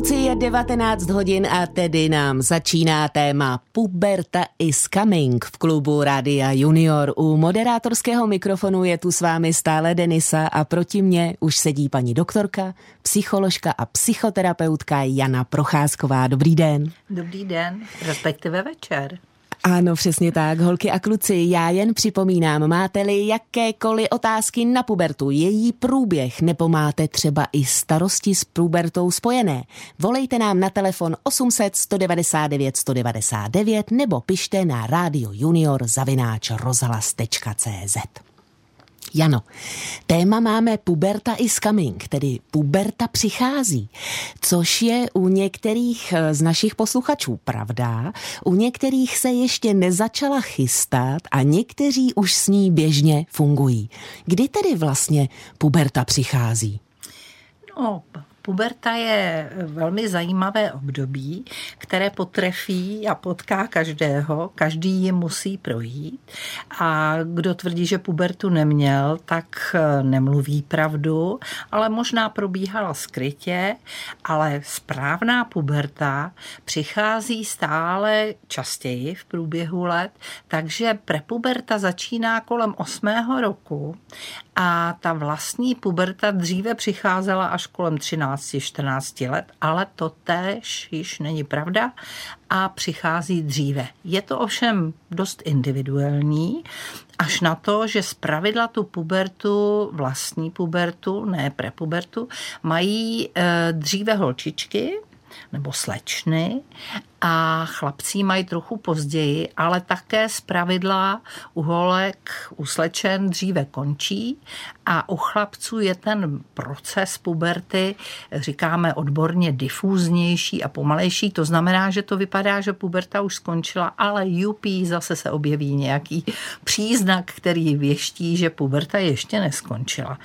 kluci, je 19 hodin a tedy nám začíná téma Puberta is coming v klubu Rádia Junior. U moderátorského mikrofonu je tu s vámi stále Denisa a proti mně už sedí paní doktorka, psycholožka a psychoterapeutka Jana Procházková. Dobrý den. Dobrý den, respektive večer. Ano, přesně tak, holky a kluci, já jen připomínám, máte-li jakékoliv otázky na pubertu, její průběh, nebo máte třeba i starosti s pubertou spojené, volejte nám na telefon 800 199 199 nebo pište na rádio junior zavináč rozhlas.cz. Jano, téma máme puberta is coming, tedy puberta přichází, což je u některých eh, z našich posluchačů pravda, u některých se ještě nezačala chystat a někteří už s ní běžně fungují. Kdy tedy vlastně puberta přichází? No, Puberta je velmi zajímavé období, které potrefí a potká každého, každý ji musí projít. A kdo tvrdí, že pubertu neměl, tak eh, nemluví pravdu, ale možná probíhala skrytě, ale správná puberta přichází stále častěji v průběhu let, takže prepuberta začíná kolem 8. roku a ta vlastní puberta dříve přicházela až kolem 13-14 let, ale to též již není pravda a přichází dříve. Je to ovšem dost individuální, až na to, že zpravidla tu pubertu, vlastní pubertu, ne prepubertu, mají e, dříve holčičky, nebo slečny a chlapci mají trochu později, ale také z pravidla u holek, u slečen dříve končí a u chlapců je ten proces puberty, říkáme odborně, difúznější a pomalejší. To znamená, že to vypadá, že puberta už skončila, ale jupí, zase se objeví nějaký příznak, který věští, že puberta ještě neskončila.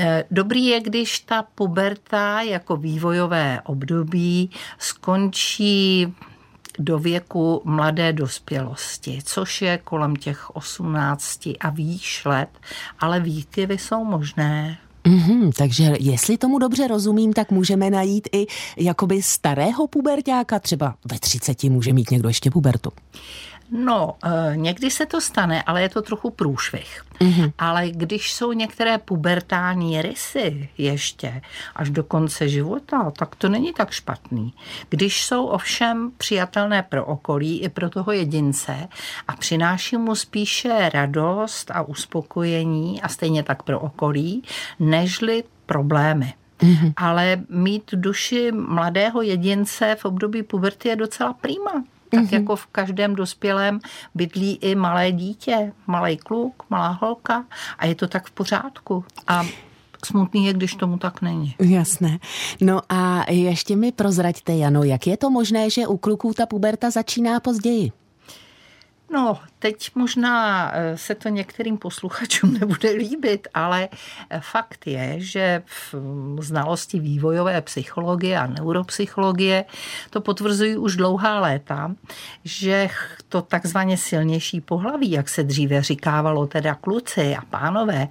Eh, dobrý je, když ta puberta jako vývojové období skončí do věku mladé dospělosti, což je kolem těch 18 a výš let, ale výkyvy jsou možné. Mm-hmm, takže jestli tomu dobře rozumím, tak můžeme najít i jakoby starého pubertáka, třeba ve 30 může mít někdo ještě pubertu. No, eh, někdy se to stane, ale je to trochu průšvih. Mm-hmm. Ale když jsou některé pubertální rysy ještě až do konce života, tak to není tak špatný. Když jsou ovšem přijatelné pro okolí i pro toho jedince a přináší mu spíše radost a uspokojení a stejně tak pro okolí, nežli problémy. Mm-hmm. Ale mít duši mladého jedince v období puberty je docela prýma tak mm-hmm. jako v každém dospělém bydlí i malé dítě, malý kluk, malá holka a je to tak v pořádku. A smutný je, když tomu tak není. Jasné. No a ještě mi prozraďte, Jano, jak je to možné, že u kluků ta puberta začíná později? No, teď možná eh, se to některým posluchačům nebude líbit, ale eh, fakt je, že v znalosti vývojové psychologie a neuropsychologie to potvrzují už dlouhá léta, že to takzvaně silnější pohlaví, jak se dříve říkávalo teda kluci a pánové,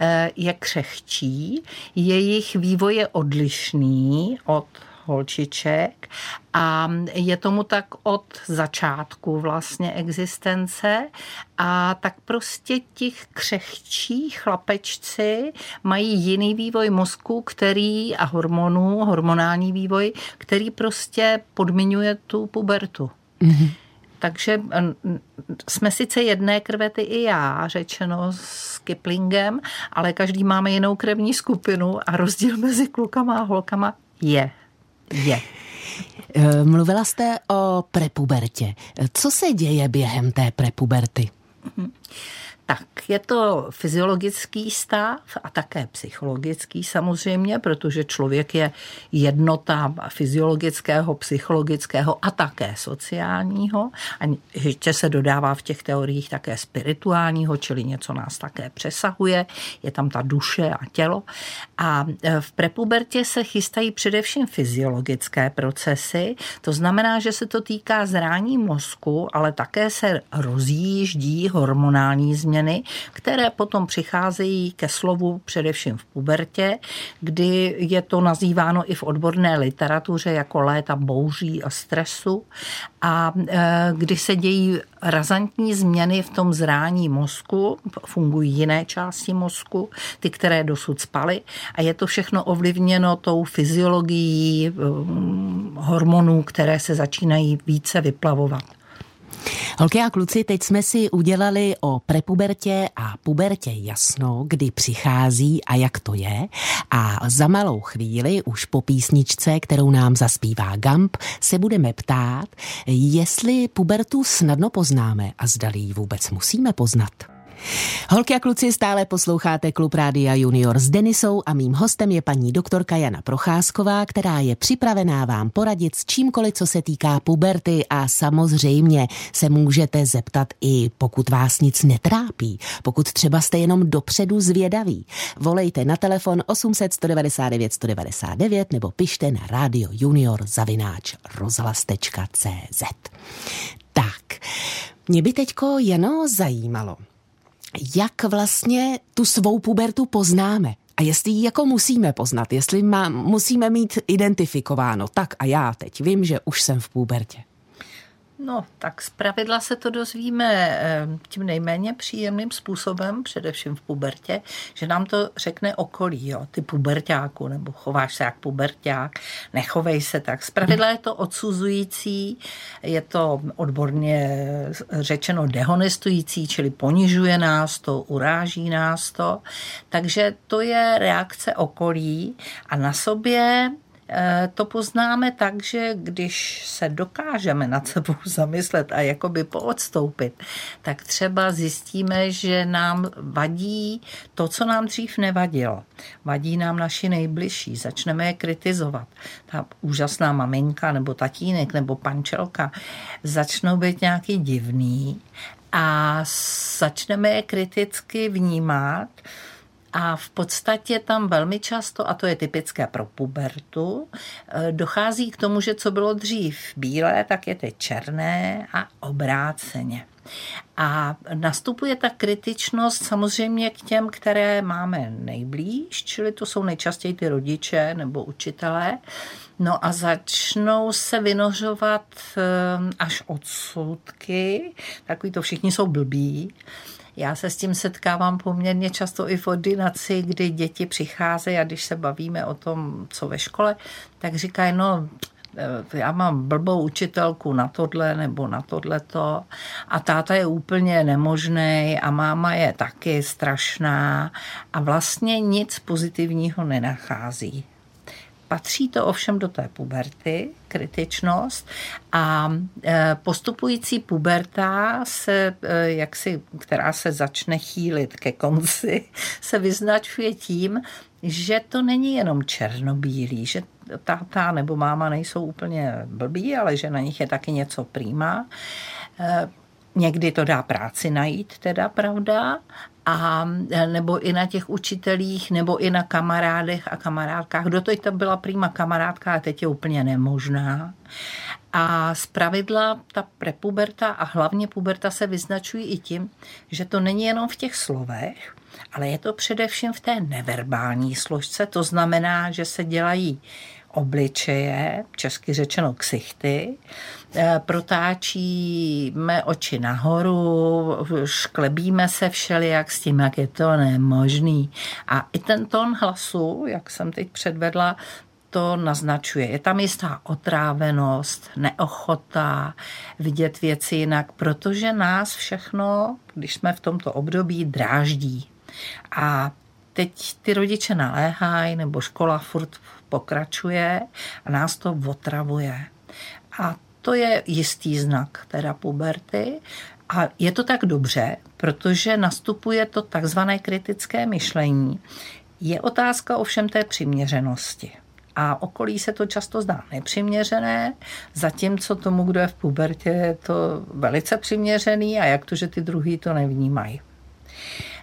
eh, je křehčí, jejich vývoj je odlišný od holčiček a je tomu tak od začátku vlastně existence a tak prostě těch křehčí chlapečci mají jiný vývoj mozku, který a hormonů, hormonální vývoj, který prostě podmiňuje tu pubertu. Mm-hmm. Takže jsme sice jedné krve, ty i já, řečeno s Kiplingem, ale každý máme jinou krevní skupinu a rozdíl mezi klukama a holkama je je. Eh, mluvila jste o prepubertě. Co se děje během té prepuberty? Mhm tak je to fyziologický stav a také psychologický samozřejmě, protože člověk je jednota fyziologického, psychologického a také sociálního. A ještě se dodává v těch teoriích také spirituálního, čili něco nás také přesahuje. Je tam ta duše a tělo. A e, v prepubertě se chystají především fyziologické procesy. To znamená, že se to týká zrání mozku, ale také se rozjíždí hormonální změny změny, které potom přicházejí ke slovu především v pubertě, kdy je to nazýváno i v odborné literatuře jako léta bouří a stresu a e, kdy se dějí razantní změny v tom zrání mozku, fungují jiné části mozku, ty, které dosud spaly a je to všechno ovlivněno tou fyziologií e, hormonů, které se začínají více vyplavovat. Holky a kluci, teď jsme si udělali o prepubertě a pubertě jasno, kdy přichází a jak to je. A za malou chvíli, už po písničce, kterou nám zaspívá Gamp, se budeme ptát, jestli pubertu snadno poznáme a zdali ji vůbec musíme poznat. Holky a kluci, stále posloucháte Klub Rádia Junior s Denisou a mým hostem je paní doktorka Jana Procházková, která je připravená vám poradit s čímkoliv, co se týká puberty a samozřejmě se můžete zeptat i pokud vás nic netrápí, pokud třeba jste jenom dopředu zvědaví. Volejte na telefon 800 199 199 nebo pište na Radio Junior zavináč rozhlas.cz. Tak, mě by teďko Jano zajímalo, jak vlastně tu svou pubertu poznáme. A jestli ji jako musíme poznat, jestli má, musíme mít identifikováno, tak a já teď vím, že už jsem v pubertě. No, tak z pravidla se to dozvíme eh, tím nejméně příjemným způsobem, především v pubertě, že nám to řekne okolí, jo, ty pubertáku, nebo chováš se jak puberták, nechovej se tak. Z pravidla je to odsuzující, je to odborně řečeno dehonestující, čili ponižuje nás to, uráží nás to. Takže to je reakce okolí a na sobě Eh, to poznáme tak, že když se dokážeme nad sebou zamyslet a jakoby poodstoupit, tak třeba zjistíme, že nám vadí to, co nám dřív nevadilo. Vadí nám naši nejbližší, začneme je kritizovat. Ta úžasná maminka nebo tatínek nebo pančelka začnou být nějaký divný a začneme je kriticky vnímat, a v podstatě tam velmi často, a to je typické pro pubertu, eh, dochází k tomu, že co bylo dřív bílé, tak je teď černé a obráceně. A nastupuje ta kritičnost samozřejmě k těm, které máme nejblíž, čili to jsou nejčastěji ty rodiče nebo učitelé. No a začnou se vynořovat eh, až odsudky, takový to všichni jsou blbí, já se s tím setkávám poměrně často i v ordinaci, kdy děti přicházejí a když se bavíme o tom, co ve škole, tak říkají, no eh, já mám blbou učitelku na tohle nebo na tohleto a táta je úplně nemožný a máma je taky strašná a vlastně nic pozitivního nenachází. Patří to ovšem do té puberty, kritičnost a e, postupující puberta, se, e, jaksi, která se začne chýlit ke konci, se vyznačuje tím, že to není jenom černobílý, že táta nebo máma nejsou úplně blbí, ale že na nich je taky něco prýma. Někdy to dá práci najít, teda pravda, a nebo i na těch učitelích, nebo i na kamarádech a kamarádkách. Kdo to byla prýma kamarádka a teď je úplně nemožná. A z pravidla ta prepuberta a hlavně puberta se vyznačují i tím, že to není jenom v těch slovech, ale je to především v té neverbální složce. To znamená, že se dělají obličeje, česky řečeno ksichty, protáčíme oči nahoru, šklebíme se všelijak s tím, jak je to nemožný. A i ten tón hlasu, jak jsem teď předvedla, to naznačuje. Je tam jistá otrávenost, neochota vidět věci jinak, protože nás všechno, když jsme v tomto období, dráždí. A teď ty rodiče naléhají, nebo škola furt pokračuje a nás to otravuje. A to je jistý znak teda puberty. A je to tak dobře, protože nastupuje to takzvané kritické myšlení. Je otázka ovšem té přiměřenosti. A okolí se to často zdá nepřiměřené, zatímco tomu, kdo je v pubertě, je to velice přiměřený a jak to, že ty druhý to nevnímají.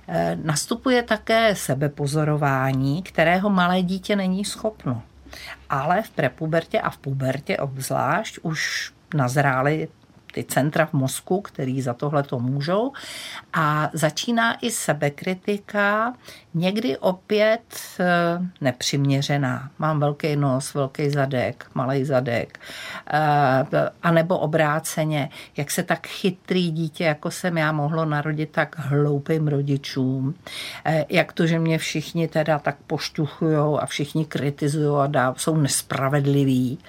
Eh, nastupuje také sebepozorování, kterého malé dítě není schopno. Ale v prepubertě a v pubertě obzvlášť už nazráli ty centra v mozku, který za tohle to můžou. A začíná i sebekritika, někdy opět eh, nepřiměřená. Mám velký nos, velký zadek, malý zadek, eh, a nebo obráceně, jak se tak chytrý dítě, jako jsem já, mohlo narodit tak hloupým rodičům. Eh, jak to, že mě všichni teda tak pošťuchujou a všichni kritizují a dá, jsou nespravedliví.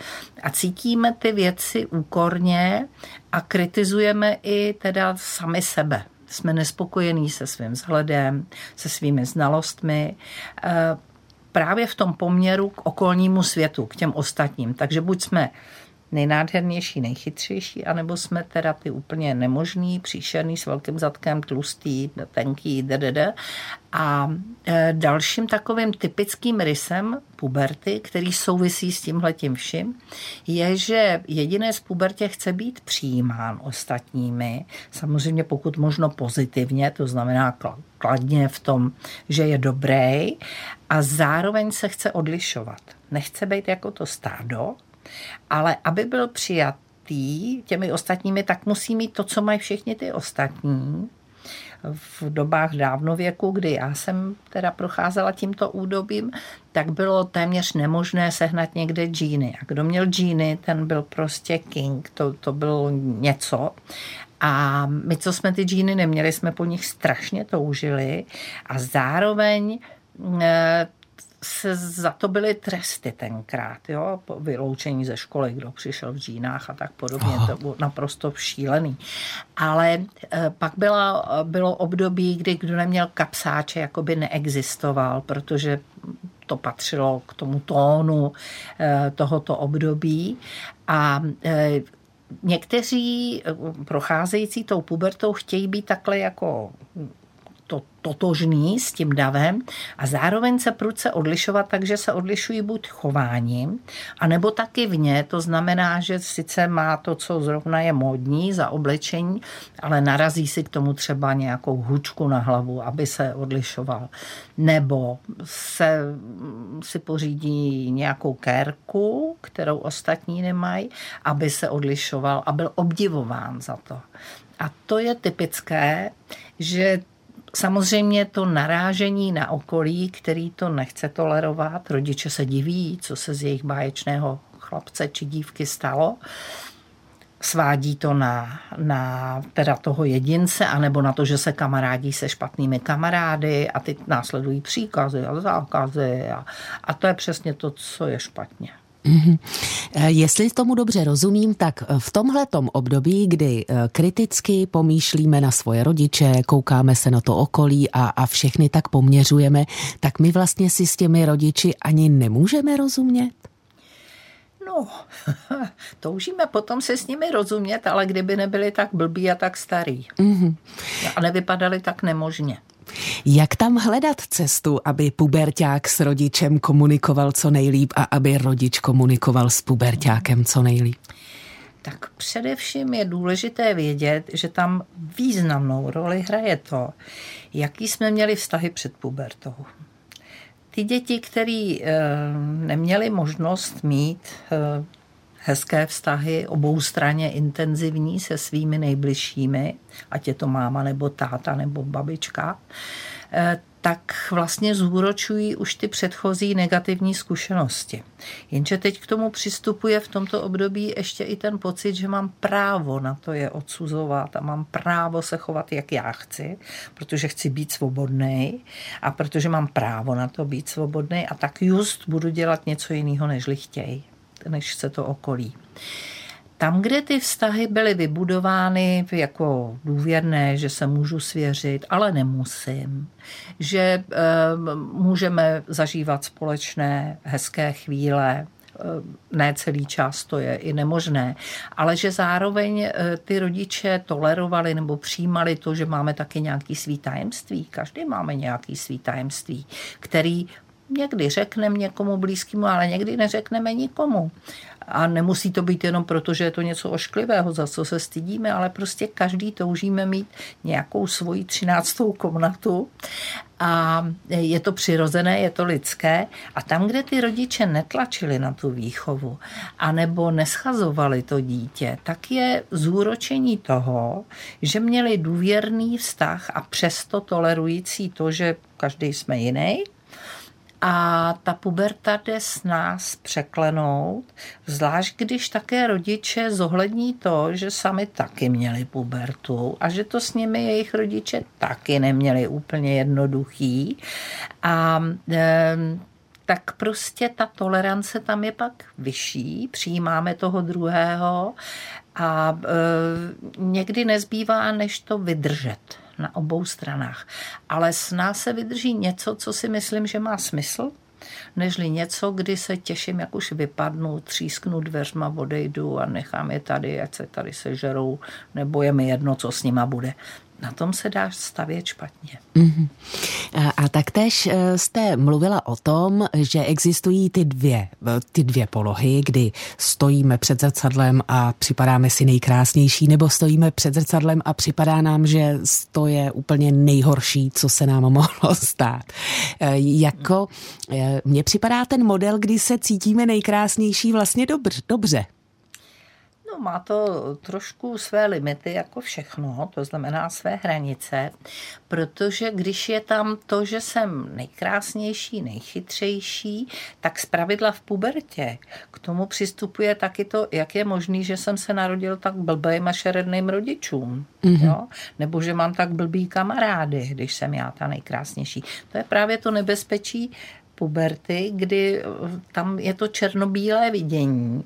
A cítíme ty věci úkorně a kritizujeme i teda sami sebe. Jsme nespokojení se svým vzhledem, se svými znalostmi, eh, právě v tom poměru k okolnímu světu, k těm ostatním. Takže buď jsme nejnádhernější, nejchytřejší, anebo jsme teda ty úplně nemožný, příšerný, s velkým zadkem, tlustý, tenký, ddd. A e, dalším takovým typickým rysem puberty, který souvisí s tímhletím vším, je, že jediné z pubertě chce být přijímán ostatními, samozřejmě pokud možno pozitivně, to znamená kladně v tom, že je dobrý a zároveň se chce odlišovat. Nechce být jako to stádo, ale aby byl přijatý těmi ostatními, tak musí mít to, co mají všichni ty ostatní. V dobách dávnověku, kdy já jsem teda procházela tímto údobím, tak bylo téměř nemožné sehnat někde džíny. A kdo měl džíny, ten byl prostě king, to, to bylo něco. A my, co jsme ty džíny neměli, jsme po nich strašně toužili a zároveň eh, se za to byly tresty tenkrát, jo, po vyloučení ze školy, kdo přišel v džínách a tak podobně, Aha. to bylo naprosto šílený. Ale eh, pak byla, bylo období, kdy kdo neměl kapsáče, jako by neexistoval, protože to patřilo k tomu tónu eh, tohoto období a eh, Někteří procházející tou pubertou chtějí být takhle jako to, totožný s tím davem a zároveň se prudce odlišovat, takže se odlišují buď chováním, anebo taky vně, to znamená, že sice má to, co zrovna je módní za oblečení, ale narazí si k tomu třeba nějakou hučku na hlavu, aby se odlišoval. Nebo se si pořídí nějakou kérku, kterou ostatní nemají, aby se odlišoval a byl obdivován za to. A to je typické, že Samozřejmě to narážení na okolí, který to nechce tolerovat, rodiče se diví, co se z jejich báječného chlapce či dívky stalo, svádí to na, na teda toho jedince, anebo na to, že se kamarádí se špatnými kamarády a ty následují příkazy a zákazy a, a to je přesně to, co je špatně. Mm-hmm. Jestli tomu dobře rozumím, tak v tomhletom období, kdy eh, kriticky pomýšlíme na svoje rodiče, koukáme se na to okolí a, a všechny tak poměřujeme, tak my vlastně si s těmi rodiči ani nemůžeme rozumět? No, toužíme potom se s nimi rozumět, ale kdyby nebyli tak blbí a tak starý. Mm-hmm. A nevypadali tak nemožně. Jak tam hledat cestu, aby puberták s rodičem komunikoval co nejlíp a aby rodič komunikoval s pubertákem co nejlíp? Tak především je důležité vědět, že tam významnou roli hraje to, jaký jsme měli vztahy před pubertou. Ty děti, které e, neměly možnost mít e, hezké vztahy, obou straně intenzivní se svými nejbližšími, ať je to máma nebo táta nebo babička, eh, tak vlastně zúročují už ty předchozí negativní zkušenosti. Jenže teď k tomu přistupuje v tomto období ještě i ten pocit, že mám právo na to je odsuzovat a mám právo se chovat, jak já chci, protože chci být svobodný a protože mám právo na to být svobodný a tak just budu dělat něco jiného, než chtějí než se to okolí. Tam, kde ty vztahy byly vybudovány jako důvěrné, že se můžu svěřit, ale nemusím, že e, můžeme zažívat společné hezké chvíle, eh, ne celý čas, to je i nemožné, ale že zároveň eh, ty rodiče tolerovali nebo přijímali to, že máme taky nějaký svý tajemství. Každý máme nějaký svý tajemství, který Někdy řekneme někomu blízkému, ale někdy neřekneme nikomu. A nemusí to být jenom proto, že je to něco ošklivého, za co se stydíme, ale prostě každý toužíme mít nějakou svoji třináctou komnatu a je to přirozené, je to lidské. A tam, kde ty rodiče netlačili na tu výchovu, anebo neschazovali to dítě, tak je zúročení toho, že měli důvěrný vztah a přesto tolerující to, že každý jsme jiný, a ta puberta jde s nás překlenout, zvlášť když také rodiče zohlední to, že sami taky měli pubertu a že to s nimi jejich rodiče taky neměli úplně jednoduchý. A e, tak prostě ta tolerance tam je pak vyšší, přijímáme toho druhého a e, někdy nezbývá, než to vydržet na obou stranách. Ale s nás se vydrží něco, co si myslím, že má smysl, nežli něco, kdy se těším, jak už vypadnu, třísknu dveřma, odejdu a nechám je tady, ať se tady sežerou, nebo je mi jedno, co s nima bude na tom se dá stavět špatně. Mm-hmm. A, taktéž eh, jste mluvila o tom, že existují ty dvě, eh, ty dvě polohy, kdy stojíme před zrcadlem a připadáme si nejkrásnější, nebo stojíme před zrcadlem a připadá nám, že to je úplně nejhorší, co se nám mohlo stát. Eh, jako mně připadá ten model, kdy se cítíme nejkrásnější vlastně dobře. dobře. No, má to trošku své limity, jako všechno, to znamená své hranice, protože když je tam to, že jsem nejkrásnější, nejchytřejší, tak zpravidla v pubertě k tomu přistupuje taky to, jak je možný, že jsem se narodil tak blbým a šeredným rodičům. Mm-hmm. Jo? Nebo že mám tak blbý kamarády, když jsem já ta nejkrásnější. To je právě to nebezpečí puberty, kdy tam je to černobílé vidění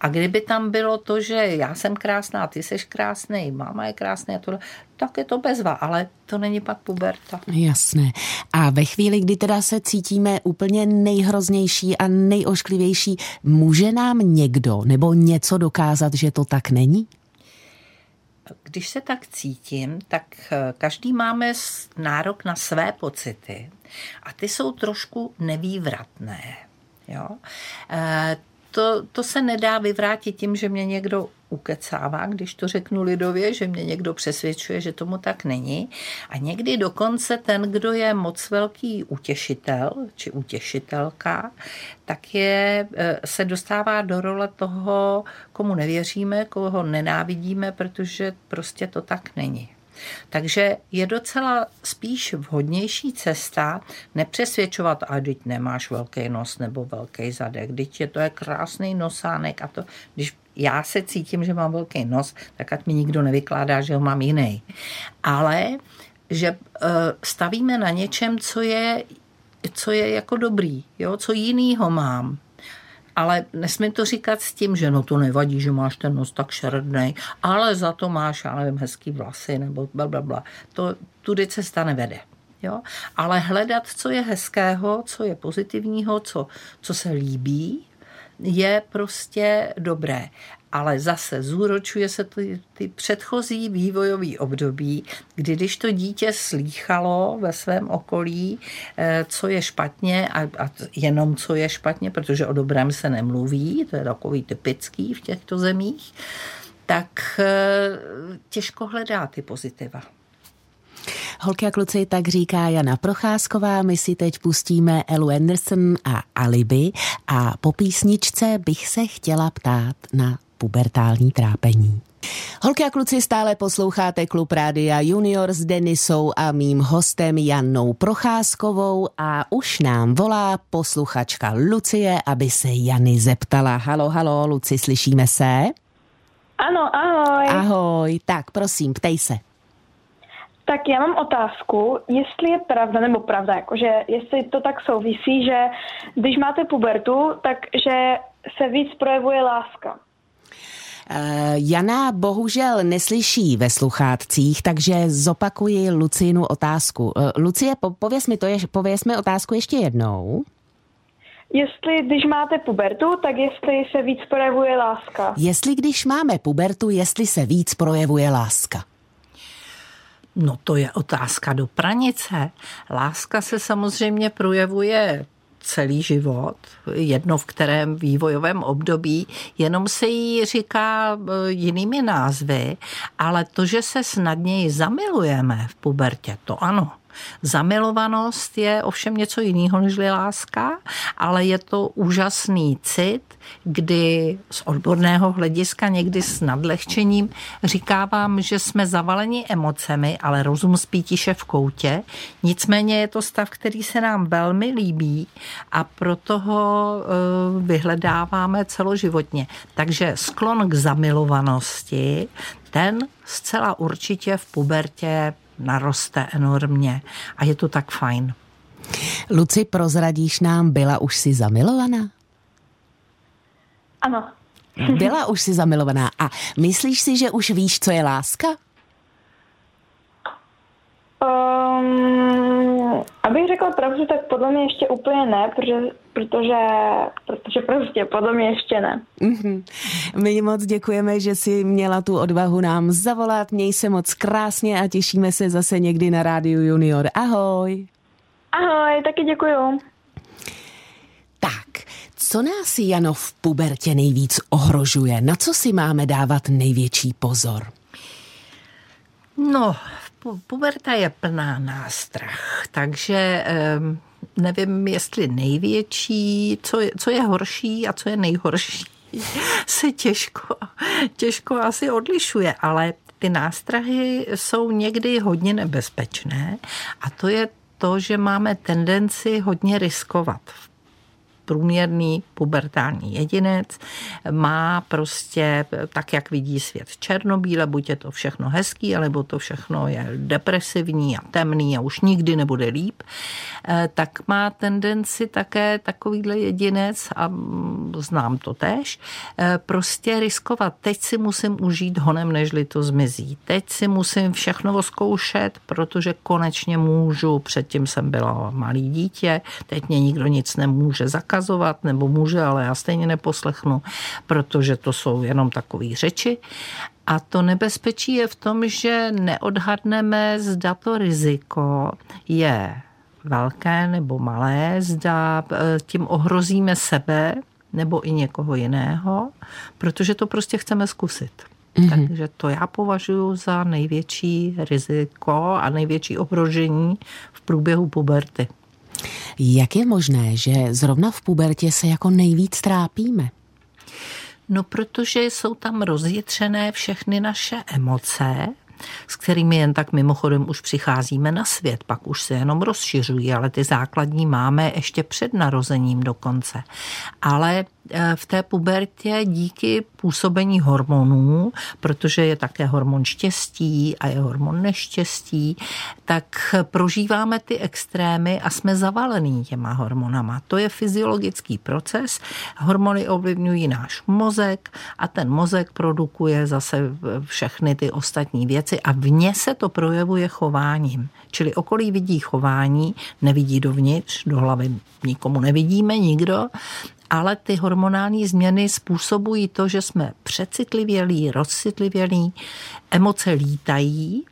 a kdyby tam bylo to, že já jsem krásná, ty jsi krásný, máma je krásná, a tak je to bezva, ale to není pak puberta. Jasné. A ve chvíli, kdy teda se cítíme úplně nejhroznější a nejošklivější, může nám někdo nebo něco dokázat, že to tak není? Když se tak cítím, tak eh, každý máme nárok na své pocity a ty jsou trošku nevývratné. Jo? To, to se nedá vyvrátit tím, že mě někdo ukecává, když to řeknu lidově, že mě někdo přesvědčuje, že tomu tak není. A někdy dokonce ten, kdo je moc velký utěšitel či utěšitelka, tak je, e, se dostává do role toho, komu nevěříme, koho nenávidíme, protože prostě to tak není. Takže je docela spíš vhodnější cesta nepřesvědčovat, a teď nemáš velký nos nebo velký zadek, teď je to je krásný nosánek a to, když já se cítím, že mám velký nos, tak ať mi nikdo nevykládá, že ho mám jiný. Ale že eh, stavíme na něčem, co je, co je jako dobrý, jo? co jinýho mám ale nesmím to říkat s tím, že no to nevadí, že máš ten nos tak šerednej, ale za to máš, já nevím, hezký vlasy nebo bla, bla, bla. To tudy cesta nevede. Jo? Ale hledat, co je hezkého, co je pozitivního, co, co se líbí, je prostě dobré ale zase zúročuje se ty, ty předchozí vývojový období, kdy když to dítě slýchalo ve svém okolí, eh, co je špatně a, a jenom co je špatně, protože o dobrém se nemluví, to je takový typický v těchto zemích, tak eh, těžko hledá ty pozitiva. Holky a kluci, tak říká Jana Procházková. My si teď pustíme Elu Anderson a Alibi a po písničce bych se chtěla ptát na pubertální trápení. Holky a kluci, stále posloucháte Klub Rádia Junior s Denisou a mým hostem Jannou Procházkovou a už nám volá posluchačka Lucie, aby se Jany zeptala. Halo, halo, Luci, slyšíme se? Ano, ahoj. Ahoj, tak prosím, ptej se. Tak já mám otázku, jestli je pravda, nebo pravda, jakože jestli to tak souvisí, že když máte pubertu, takže se víc projevuje láska. Eh, Jana bohužel neslyší ve sluchátcích, takže zopakuji Lucínu otázku. Eh, Lucie, pověs mi, to je, pověs mi otázku ještě jednou. Jestli, když máte pubertu, tak jestli se víc projevuje láska. Jestli, když máme pubertu, jestli se víc projevuje láska. No to je otázka do pranice. Láska se samozřejmě projevuje celý život, jedno v kterém vývojovém období, jenom se jí říká eh, jinými názvy, ale to, že se snadněji zamilujeme v pubertě, to ano. Zamilovanost je ovšem něco jiného než láska, ale je to úžasný cit, kdy z odborného hlediska někdy s nadlehčením říkávám, že jsme zavaleni emocemi, ale rozum spí tiše v koutě. Nicméně je to stav, který se nám velmi líbí a proto ho eh, vyhledáváme celoživotně. Takže sklon k zamilovanosti, ten zcela určitě v pubertě naroste enormně a je to tak fajn. Luci, prozradíš nám, byla už si zamilovaná? Ano. Byla už si zamilovaná. A myslíš si, že už víš, co je láska? Um, abych řekla pravdu, tak podle mě ještě úplně ne, protože, protože, protože prostě podle mě ještě ne. Mm-hmm. My moc děkujeme, že jsi měla tu odvahu nám zavolat. Měj se moc krásně a těšíme se zase někdy na Rádiu Junior. Ahoj. Ahoj, taky děkuju. Tak, co nás, Jano, v pubertě nejvíc ohrožuje? Na co si máme dávat největší pozor? No, puberta je plná nástrah, takže nevím, jestli největší, co je, co je horší a co je nejhorší, se těžko, těžko asi odlišuje, ale ty nástrahy jsou někdy hodně nebezpečné a to je to, že máme tendenci hodně riskovat v průměrný pubertální jedinec má prostě tak, jak vidí svět černobíle, buď je to všechno hezký, alebo to všechno je depresivní a temný a už nikdy nebude líp, eh, tak má tendenci také takovýhle jedinec, a znám to tež, eh, prostě riskovat. Teď si musím užít honem, nežli to zmizí. Teď si musím všechno zkoušet, protože konečně můžu. Předtím jsem byla malý dítě, teď mě nikdo nic nemůže zakázat zakazovat, nebo může, ale já stejně neposlechnu, protože to jsou jenom takové řeči. A to nebezpečí je v tom, že neodhadneme, zda to riziko je velké nebo malé, zda e, tím ohrozíme sebe nebo i někoho jiného, protože to prostě chceme zkusit. Mm-hmm. Takže to já považuji za největší riziko a největší ohrožení v průběhu puberty. Jak je možné, že zrovna v pubertě se jako nejvíc trápíme? No, protože jsou tam rozjitřené všechny naše emoce, s kterými jen tak mimochodem už přicházíme na svět, pak už se jenom rozšiřují, ale ty základní máme ještě před narozením dokonce. Ale Eh, v té pubertě díky působení hormonů, protože je také hormon štěstí a je hormon neštěstí, tak prožíváme ty extrémy a jsme zavalený těma hormonama. To je fyziologický proces. Hormony ovlivňují náš mozek a ten mozek produkuje zase všechny ty ostatní věci a v ně se to projevuje chováním. Čili okolí vidí chování, nevidí dovnitř, do hlavy nikomu nevidíme, nikdo, ale ty hormonální změny způsobují to, že jsme přecitlivělí, rozcitlivělí, emoce lítají.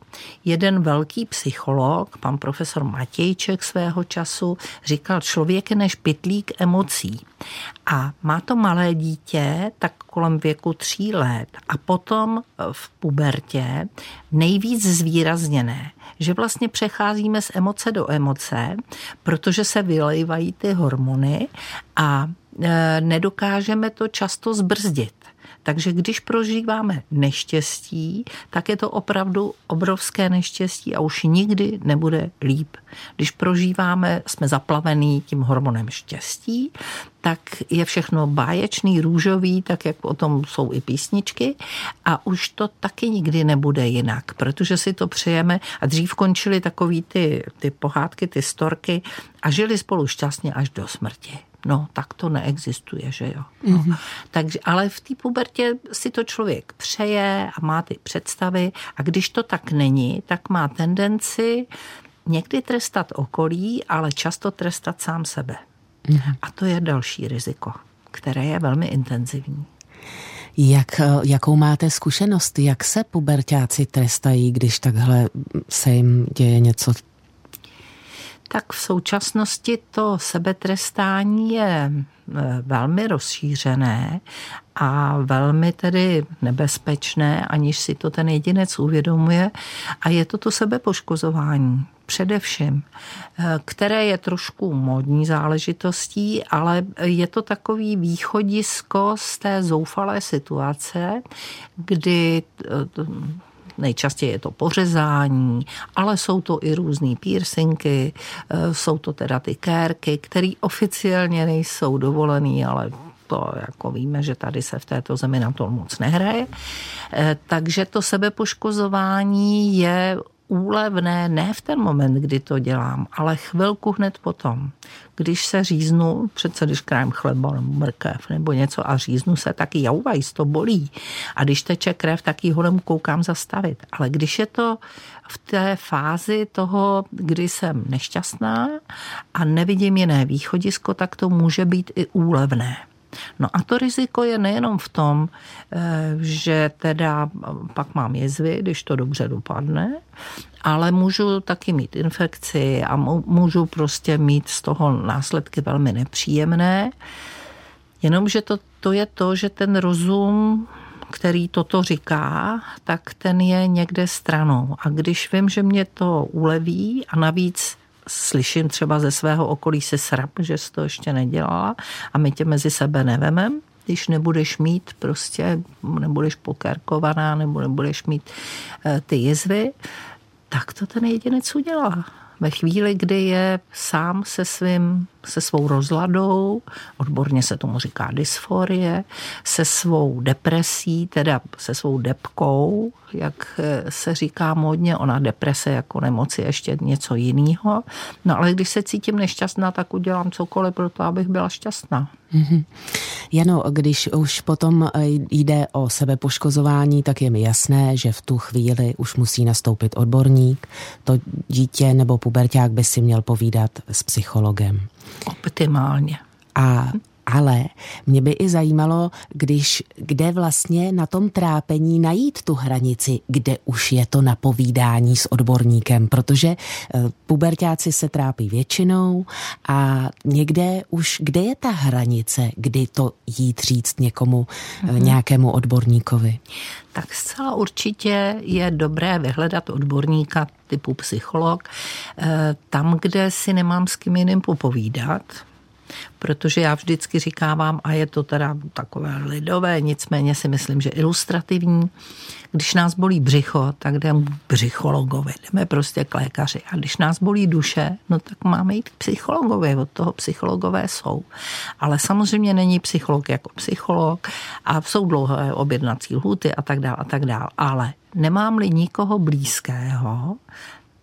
Jeden velký psycholog, pan profesor Matějček svého času, říkal, člověk je než pytlík emocí. A má to malé dítě, tak kolem věku tří let a potom v pubertě nejvíc zvýrazněné, že vlastně přecházíme z emoce do emoce, protože se vylejvají ty hormony a nedokážeme to často zbrzdit. Takže když prožíváme neštěstí, tak je to opravdu obrovské neštěstí a už nikdy nebude líp. Když prožíváme, jsme zaplavený tím hormonem štěstí, tak je všechno báječný, růžový, tak jak o tom jsou i písničky a už to taky nikdy nebude jinak, protože si to přejeme a dřív končily takový ty, ty pohádky, ty storky a žili spolu šťastně až do smrti. No, tak to neexistuje, že jo. No. Mm-hmm. Takže, ale v té pubertě si to člověk přeje a má ty představy a když to tak není, tak má tendenci někdy trestat okolí, ale často trestat sám sebe. Mm-hmm. A to je další riziko, které je velmi intenzivní. Jak, jakou máte zkušenost? Jak se pubertáci trestají, když takhle se jim děje něco Tak v současnosti to sebetrestání je eh, velmi rozšířené a velmi tedy nebezpečné, aniž si to ten jedinec uvědomuje. A je to to sebepoškozování především, eh, které je trošku modní záležitostí, ale je to takový východisko z té zoufalé situace, kdy eh, Nejčastěji je to pořezání, ale jsou to i různé piercingy, eh, jsou to teda ty kérky, které oficiálně nejsou dovolený, ale to jako víme, že tady se v této zemi na to moc nehraje. Takže to sebepoškozování je úlevné ne v ten moment, kdy to dělám, ale chvilku hned potom. Když se říznu, přece když krájem chleba nebo mrkev nebo něco a říznu se, tak jauvajs, to bolí. A když teče krev, tak ji hodem koukám zastavit. Ale když je to v té fázi toho, kdy jsem nešťastná a nevidím jiné východisko, tak to může být i úlevné. No a to riziko je nejenom v tom, eh, že teda pak mám jezvy, když to dobře dopadne, ale můžu taky mít infekci a můžu prostě mít z toho následky velmi nepříjemné. Jenomže to, to je to, že ten rozum který toto říká, tak ten je někde stranou. A když vím, že mě to uleví a navíc slyším třeba ze svého okolí se srap, že jsi to ještě nedělala a my tě mezi sebe nevemem, když nebudeš mít prostě, nebudeš pokerkovaná nebo nebudeš mít eh, ty jezvy, tak to ten jedinec udělá. Ve chvíli, kdy je sám se svým se svou rozladou, odborně se tomu říká dysforie, se svou depresí, teda se svou depkou, jak eh, se říká modně, ona deprese jako nemoci ještě něco jiného. No ale když se cítím nešťastná, tak udělám cokoliv pro to, abych byla šťastná. Mm-hmm. Jano, když už potom eh, jde o sebepoškozování, tak je mi jasné, že v tu chvíli už musí nastoupit odborník. To dítě nebo puberták by si měl povídat s psychologem optimálně. A ale mě by i zajímalo, když, kde vlastně na tom trápení najít tu hranici, kde už je to napovídání s odborníkem, protože eh, pubertáci se trápí většinou a někde už, kde je ta hranice, kdy to jít říct někomu, mm-hmm. nějakému odborníkovi? Tak zcela určitě je dobré vyhledat odborníka typu psycholog, eh, tam, kde si nemám s kým jiným popovídat, protože já vždycky říkávám, a je to teda takové lidové, nicméně si myslím, že ilustrativní, když nás bolí břicho, tak jdeme k břichologovi, jdeme prostě k lékaři. A když nás bolí duše, no tak máme jít k psychologovi, od toho psychologové jsou. Ale samozřejmě není psycholog jako psycholog a jsou dlouhé objednací lhuty a tak dále a tak dále. Ale nemám-li nikoho blízkého,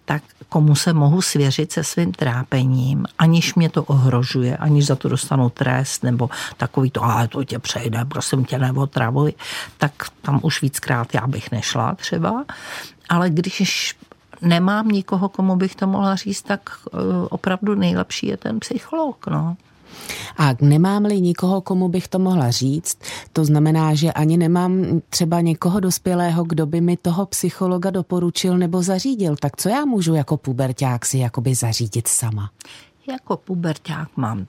tak komu se mohu svěřit se svým trápením, aniž mě to ohrožuje, aniž za to dostanu trest, nebo takový to, ale to tě přejde, prosím tě, neotravuj, tak tam už víckrát já bych nešla třeba. Ale když nemám nikoho, komu bych to mohla říct, tak eh, opravdu nejlepší je ten psycholog. No. A nemám-li nikoho, komu bych to mohla říct, to znamená, že ani nemám třeba někoho dospělého, kdo by mi toho psychologa doporučil nebo zařídil. Tak co já můžu jako puberták si jakoby zařídit sama? Jako puberták mám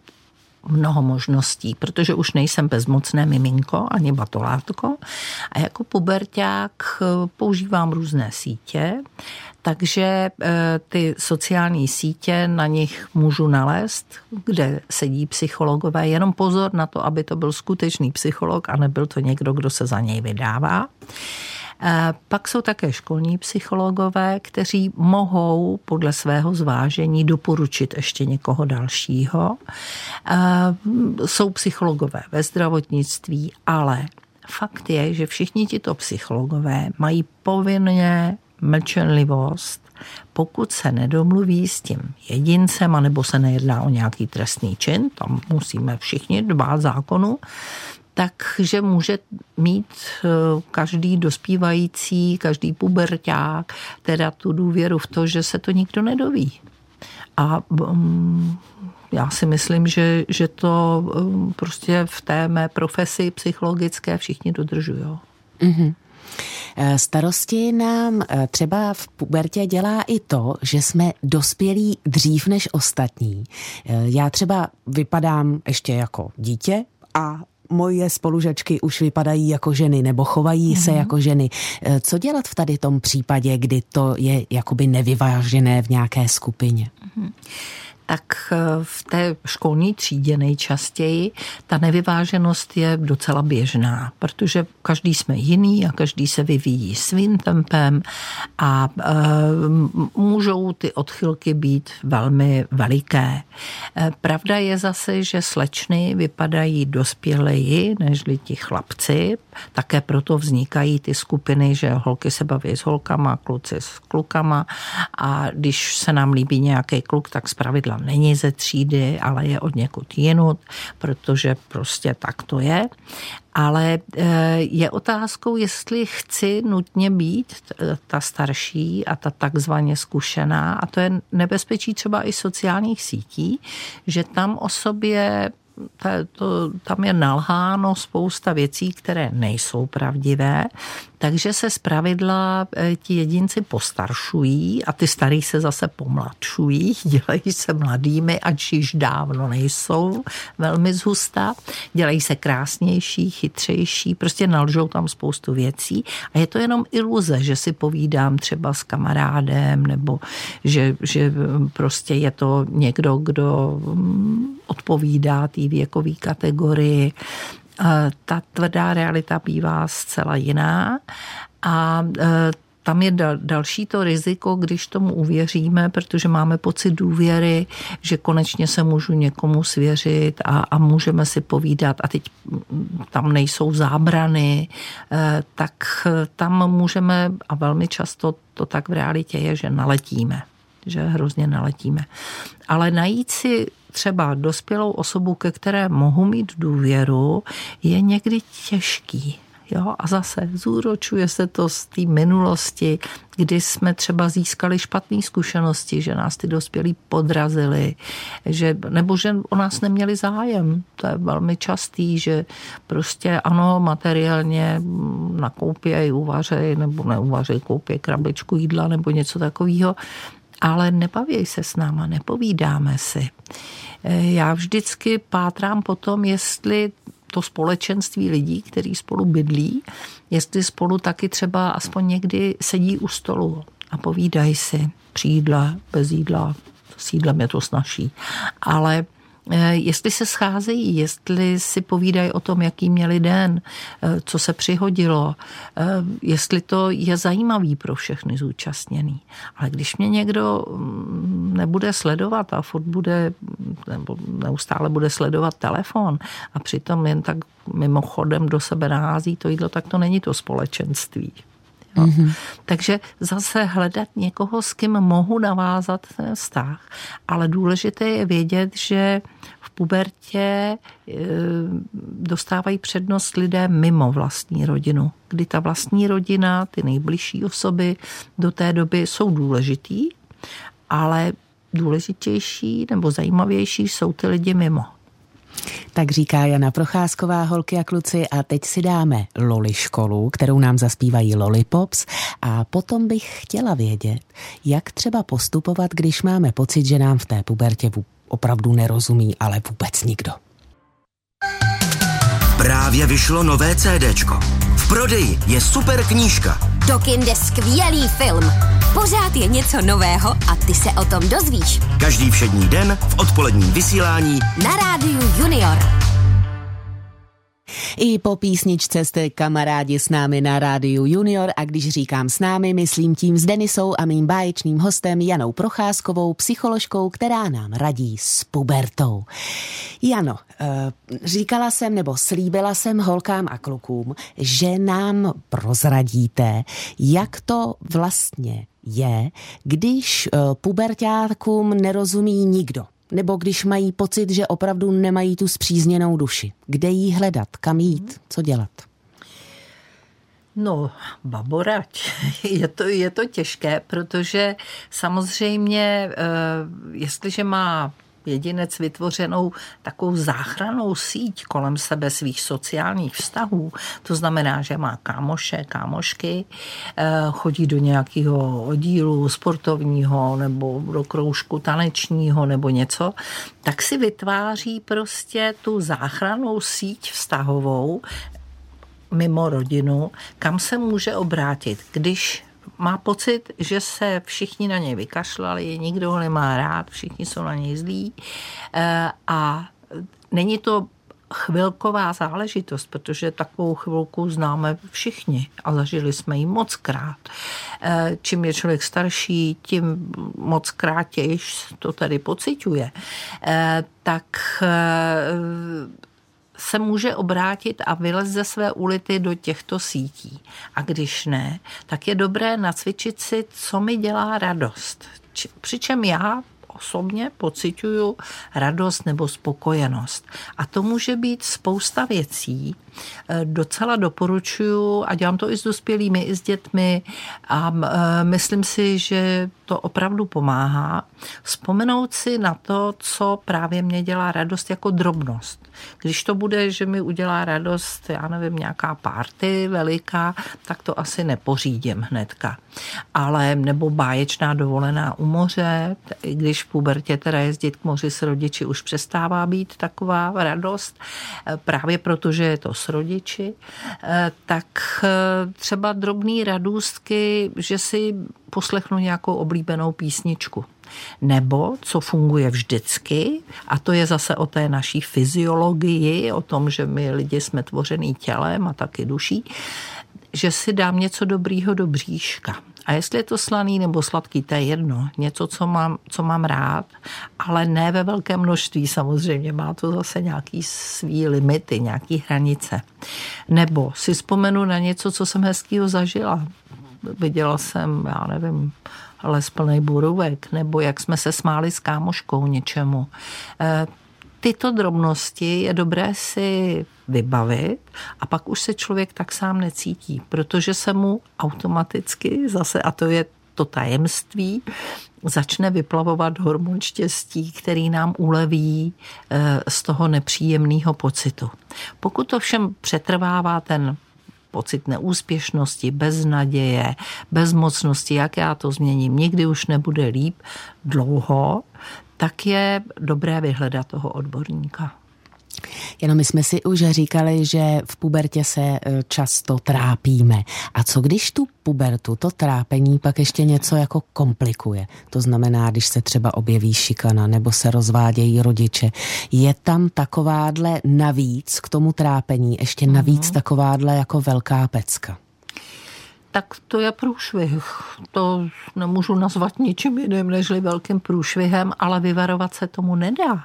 mnoho možností, protože už nejsem bezmocné miminko ani batolátko a jako puberták eh, používám různé sítě, takže eh, ty sociální sítě na nich můžu nalézt, kde sedí psychologové. Jenom pozor na to, aby to byl skutečný psycholog a nebyl to někdo, kdo se za něj vydává. Eh, pak jsou také školní psychologové, kteří mohou podle svého zvážení doporučit ještě někoho dalšího. Eh, jsou psychologové ve zdravotnictví, ale fakt je, že všichni tito psychologové mají povinně mlčenlivost, pokud se nedomluví s tím jedincem, anebo se nejedná o nějaký trestný čin, tam musíme všichni dbát zákonu, takže může mít eh, každý dospívající, každý puberták teda tu důvěru v to, že se to nikdo nedoví. A um, já si myslím, že, že to um, prostě v té mé profesi psychologické všichni dodržují. Mm-hmm. Eh, starosti nám třeba v pubertě dělá i to, že jsme dospělí dřív než ostatní. Já třeba vypadám ještě jako dítě a moje spolužačky už vypadají jako ženy nebo chovají mm-hmm. se mhm. jako ženy. Co dělat v tady tom případě, kdy to je jakoby nevyvážené v nějaké skupině? Mm-hmm tak eh, v té školní třídě nejčastěji ta nevyváženost je docela běžná, protože každý jsme jiný a každý se vyvíjí svým tempem a e, můžou ty odchylky být velmi veliké. E, pravda je zase, že slečny vypadají dospěleji než ti chlapci, také proto vznikají ty skupiny, že holky se baví s holkama, kluci s klukama a když se nám líbí nějaký kluk, tak zpravidla není ze třídy, ale je od někud jinut, protože prostě tak to je. Ale eh, je otázkou, jestli chci nutně být ta starší a ta takzvaně zkušená. A to je nebezpečí třeba i sociálních sítí, že tam o sobě to, to, tam je nalháno spousta věcí, které nejsou pravdivé, takže se zpravidla eh, ti jedinci postaršují a ty starý se zase pomladšují, dělají se mladými, ať již dávno nejsou velmi zhustá, dělají se krásnější, chytřejší, prostě nalžou tam spoustu věcí. A je to jenom iluze, že si povídám třeba s kamarádem nebo že, že prostě je to někdo, kdo mm, odpovídá té věkové kategorii ta tvrdá realita bývá zcela jiná a e, tam je další to riziko, když tomu uvěříme, protože máme pocit důvěry, že konečně se můžu někomu svěřit a, a můžeme si povídat a teď tam nejsou zábrany, e, tak tam můžeme, a velmi často to tak v realitě je, že naletíme že hrozně naletíme. Ale najít si třeba dospělou osobu, ke které mohu mít důvěru, je někdy těžký. Jo? A zase zúročuje se to z té minulosti, kdy jsme třeba získali špatné zkušenosti, že nás ty dospělí podrazili, že, nebo že o nás neměli zájem. To je velmi častý, že prostě ano, materiálně nakoupějí, uvařejí nebo neuvařejí, koupí krabičku jídla nebo něco takového, ale nebaví se s náma, nepovídáme si. Eh, já vždycky pátrám po tom, jestli to společenství lidí, kteří spolu bydlí, jestli spolu taky třeba aspoň někdy sedí u stolu a povídají si při jídle, bez jídla, s jídlem je to snaží. Ale jestli se scházejí, jestli si povídají o tom, jaký měli den, eh, co se přihodilo, eh, jestli to je zajímavý pro všechny zúčastněný. Ale když mě někdo mm, nebude sledovat a furt bude, nebo neustále bude sledovat telefon a přitom jen tak mimochodem do sebe nahází to jídlo, tak to není to společenství. Jo. Mm-hmm. Takže zase hledat někoho, s kým mohu navázat ten vztah. Ale důležité je vědět, že v pubertě e, dostávají přednost lidé mimo vlastní rodinu, kdy ta vlastní rodina, ty nejbližší osoby do té doby jsou důležitý, ale důležitější nebo zajímavější jsou ty lidi mimo. Tak říká Jana Procházková, holky a kluci a teď si dáme Loli školu, kterou nám zaspívají Lollipops a potom bych chtěla vědět, jak třeba postupovat, když máme pocit, že nám v té pubertě opravdu nerozumí, ale vůbec nikdo. Právě vyšlo nové CDčko. V prodeji je super knížka. Do kin jde skvělý film. Pořád je něco nového a ty se o tom dozvíš. Každý všední den v odpoledním vysílání na rádiu Junior. I po písničce jste kamarádi s námi na rádiu Junior a když říkám s námi, myslím tím s Denisou a mým báječným hostem Janou Procházkovou, psycholožkou, která nám radí s pubertou. Jano, eh, říkala jsem nebo slíbila jsem holkám a klukům, že nám prozradíte, jak to vlastně je, když eh, pubertákům nerozumí nikdo nebo když mají pocit, že opravdu nemají tu zpřízněnou duši. Kde jí hledat, kam jít, co dělat? No, baborač, je to, je to těžké, protože samozřejmě, eh, jestliže má jedinec vytvořenou takovou záchranou síť kolem sebe svých sociálních vztahů, to znamená, že má kámoše, kámošky, eh, chodí do nějakého oddílu sportovního nebo do kroužku tanečního nebo něco, tak si vytváří prostě tu záchranou síť vztahovou mimo rodinu, kam se může obrátit, když má pocit, že se všichni na něj vykašlali, nikdo ho nemá rád, všichni jsou na něj zlí eh, a není to chvilková záležitost, protože takovou chvilku známe všichni a zažili jsme ji moc krát. Eh, čím je člověk starší, tím moc krátějš to tady pociťuje. Eh, tak se může obrátit a vylez ze své ulity do těchto sítí. A když ne, tak je dobré nacvičit si, co mi dělá radost. Přičem já osobně pocituju radost nebo spokojenost. A to může být spousta věcí. E, docela doporučuju a dělám to i s dospělými, i s dětmi a e, myslím si, že to opravdu pomáhá. Vzpomenout si na to, co právě mě dělá radost jako drobnost. Když to bude, že mi udělá radost, já nevím, nějaká party veliká, tak to asi nepořídím hnedka. Ale nebo báječná dovolená u moře, když v pubertě teda jezdit k moři s rodiči už přestává být taková radost, právě protože je to s rodiči, tak třeba drobný radůstky, že si poslechnu nějakou oblíbenou písničku. Nebo, co funguje vždycky, a to je zase o té naší fyziologii, o tom, že my lidi jsme tvořený tělem a taky duší, že si dám něco dobrýho do bříška. A jestli je to slaný nebo sladký, to je jedno. Něco, co mám, co mám rád, ale ne ve velkém množství samozřejmě. Má to zase nějaký svý limity, nějaký hranice. Nebo si vzpomenu na něco, co jsem hezkýho zažila. Viděla jsem, já nevím, les plný burůvek, nebo jak jsme se smáli s kámoškou něčemu. Eh, tyto drobnosti je dobré si vybavit a pak už se člověk tak sám necítí, protože se mu automaticky zase, a to je to tajemství, začne vyplavovat hormon štěstí, který nám uleví eh, z toho nepříjemného pocitu. Pokud to všem přetrvává ten pocit neúspěšnosti, beznaděje, bezmocnosti, jak já to změním, nikdy už nebude líp dlouho, tak je dobré vyhledat toho odborníka. Jenom my jsme si už říkali, že v pubertě se e, často trápíme. A co když tu pubertu, to trápení pak ještě něco jako komplikuje? To znamená, když se třeba objeví šikana nebo se rozvádějí rodiče. Je tam takovádle navíc k tomu trápení, ještě navíc uh-huh. takovádle jako velká pecka? Tak to je průšvih. To nemůžu nazvat ničím jiným nežli velkým průšvihem, ale vyvarovat se tomu nedá.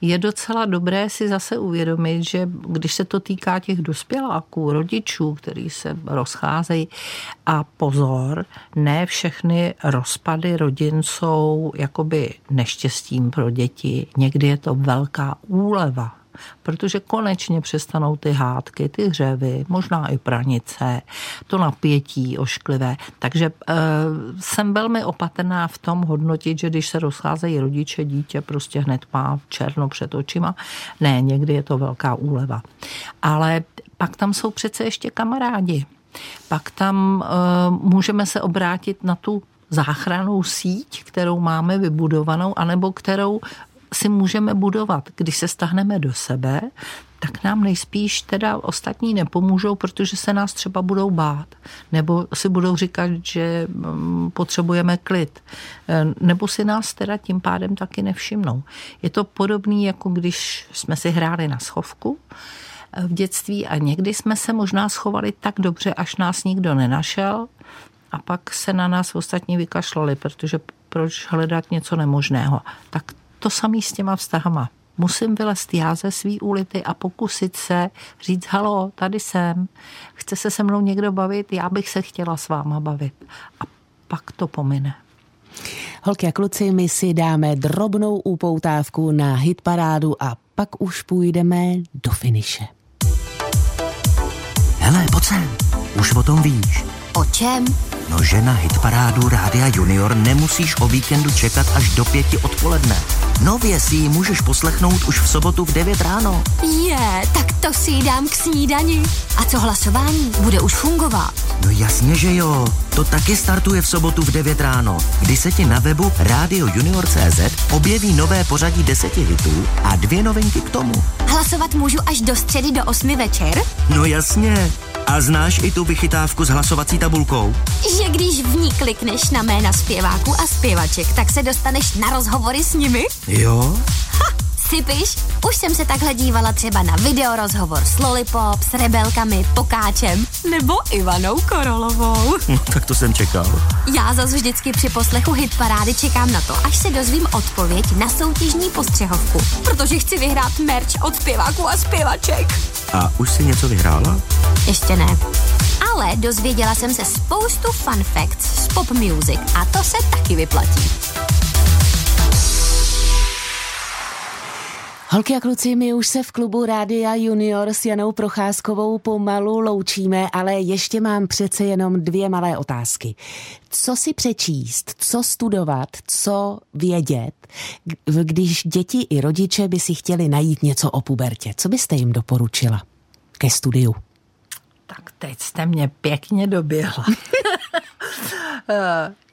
Je docela dobré si zase uvědomit, že když se to týká těch dospěláků, rodičů, kteří se rozcházejí, a pozor, ne všechny rozpady rodin jsou jakoby neštěstím pro děti. Někdy je to velká úleva protože konečně přestanou ty hádky, ty hřevy, možná i pranice, to napětí ošklivé. Takže e, jsem velmi opatrná v tom hodnotit, že když se rozcházejí rodiče, dítě prostě hned má černo před očima. Ne, někdy je to velká úleva. Ale pak tam jsou přece ještě kamarádi. Pak tam e, můžeme se obrátit na tu záchranou síť, kterou máme vybudovanou, anebo kterou si můžeme budovat. Když se stahneme do sebe, tak nám nejspíš teda ostatní nepomůžou, protože se nás třeba budou bát. Nebo si budou říkat, že mm, potřebujeme klid. E, nebo si nás teda tím pádem taky nevšimnou. Je to podobné, jako když jsme si hráli na schovku e, v dětství a někdy jsme se možná schovali tak dobře, až nás nikdo nenašel a pak se na nás ostatní vykašlali, protože proč hledat něco nemožného. Tak to samý s těma vztahama. Musím vylezt já ze svý úlity a pokusit se říct, halo, tady jsem, chce se se mnou někdo bavit, já bych se chtěla s váma bavit. A pak to pomine. Holky a kluci, my si dáme drobnou upoutávku na hitparádu a pak už půjdeme do finiše. Hele, pojď sem, už o tom víš. O čem? No, že na hitparádu Rádia Junior nemusíš o víkendu čekat až do pěti odpoledne. Nově si ji můžeš poslechnout už v sobotu v 9 ráno. Je, tak to si ji dám k snídani. A co hlasování? Bude už fungovat. No jasně, že jo. To taky startuje v sobotu v 9 ráno, kdy se ti na webu Radio Junior.cz objeví nové pořadí deseti hitů a dvě novinky k tomu. Hlasovat můžu až do středy do 8 večer? No jasně. A znáš i tu vychytávku s hlasovací tabulkou? Že když v ní klikneš na jména zpěváků a zpěvaček, tak se dostaneš na rozhovory s nimi? Jo? Ha! Sypiš? Už jsem se takhle dívala třeba na videorozhovor s Lollipop, s Rebelkami, Pokáčem nebo Ivanou Korolovou. No, tak to jsem čekal. Já zase vždycky při poslechu hit parády čekám na to, až se dozvím odpověď na soutěžní postřehovku, protože chci vyhrát merch od zpěváků a zpěvaček. A už si něco vyhrála? Ještě ne. Ale dozvěděla jsem se spoustu fun facts z pop music a to se taky vyplatí. Holky a kluci, my už se v klubu Rádia Junior s Janou Procházkovou pomalu loučíme, ale ještě mám přece jenom dvě malé otázky. Co si přečíst, co studovat, co vědět, když děti i rodiče by si chtěli najít něco o pubertě? Co byste jim doporučila ke studiu? Tak teď jste mě pěkně doběhla.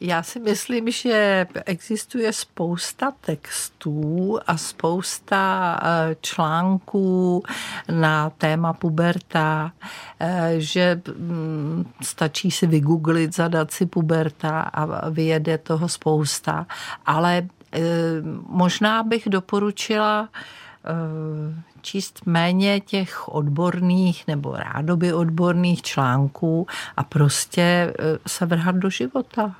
Já si myslím, že existuje spousta textů a spousta eh, článků na téma puberta, eh, že mm, stačí si vygooglit, zadat si puberta a vyjede toho spousta, ale možná bych doporučila číst méně těch odborných nebo rádoby odborných článků a prostě e, se vrhat do života.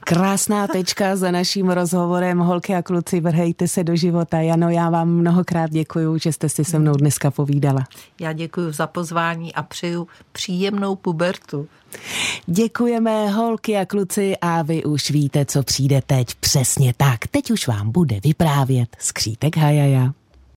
Krásná tečka za naším rozhovorem. Holky a kluci, vrhejte se do života. Jano, já vám mnohokrát děkuji, že jste si se mnou dneska povídala. Já děkuji za pozvání a přeju příjemnou pubertu. Děkujeme holky a kluci a vy už víte, co přijde teď přesně tak. Teď už vám bude vyprávět skřítek Hajaja.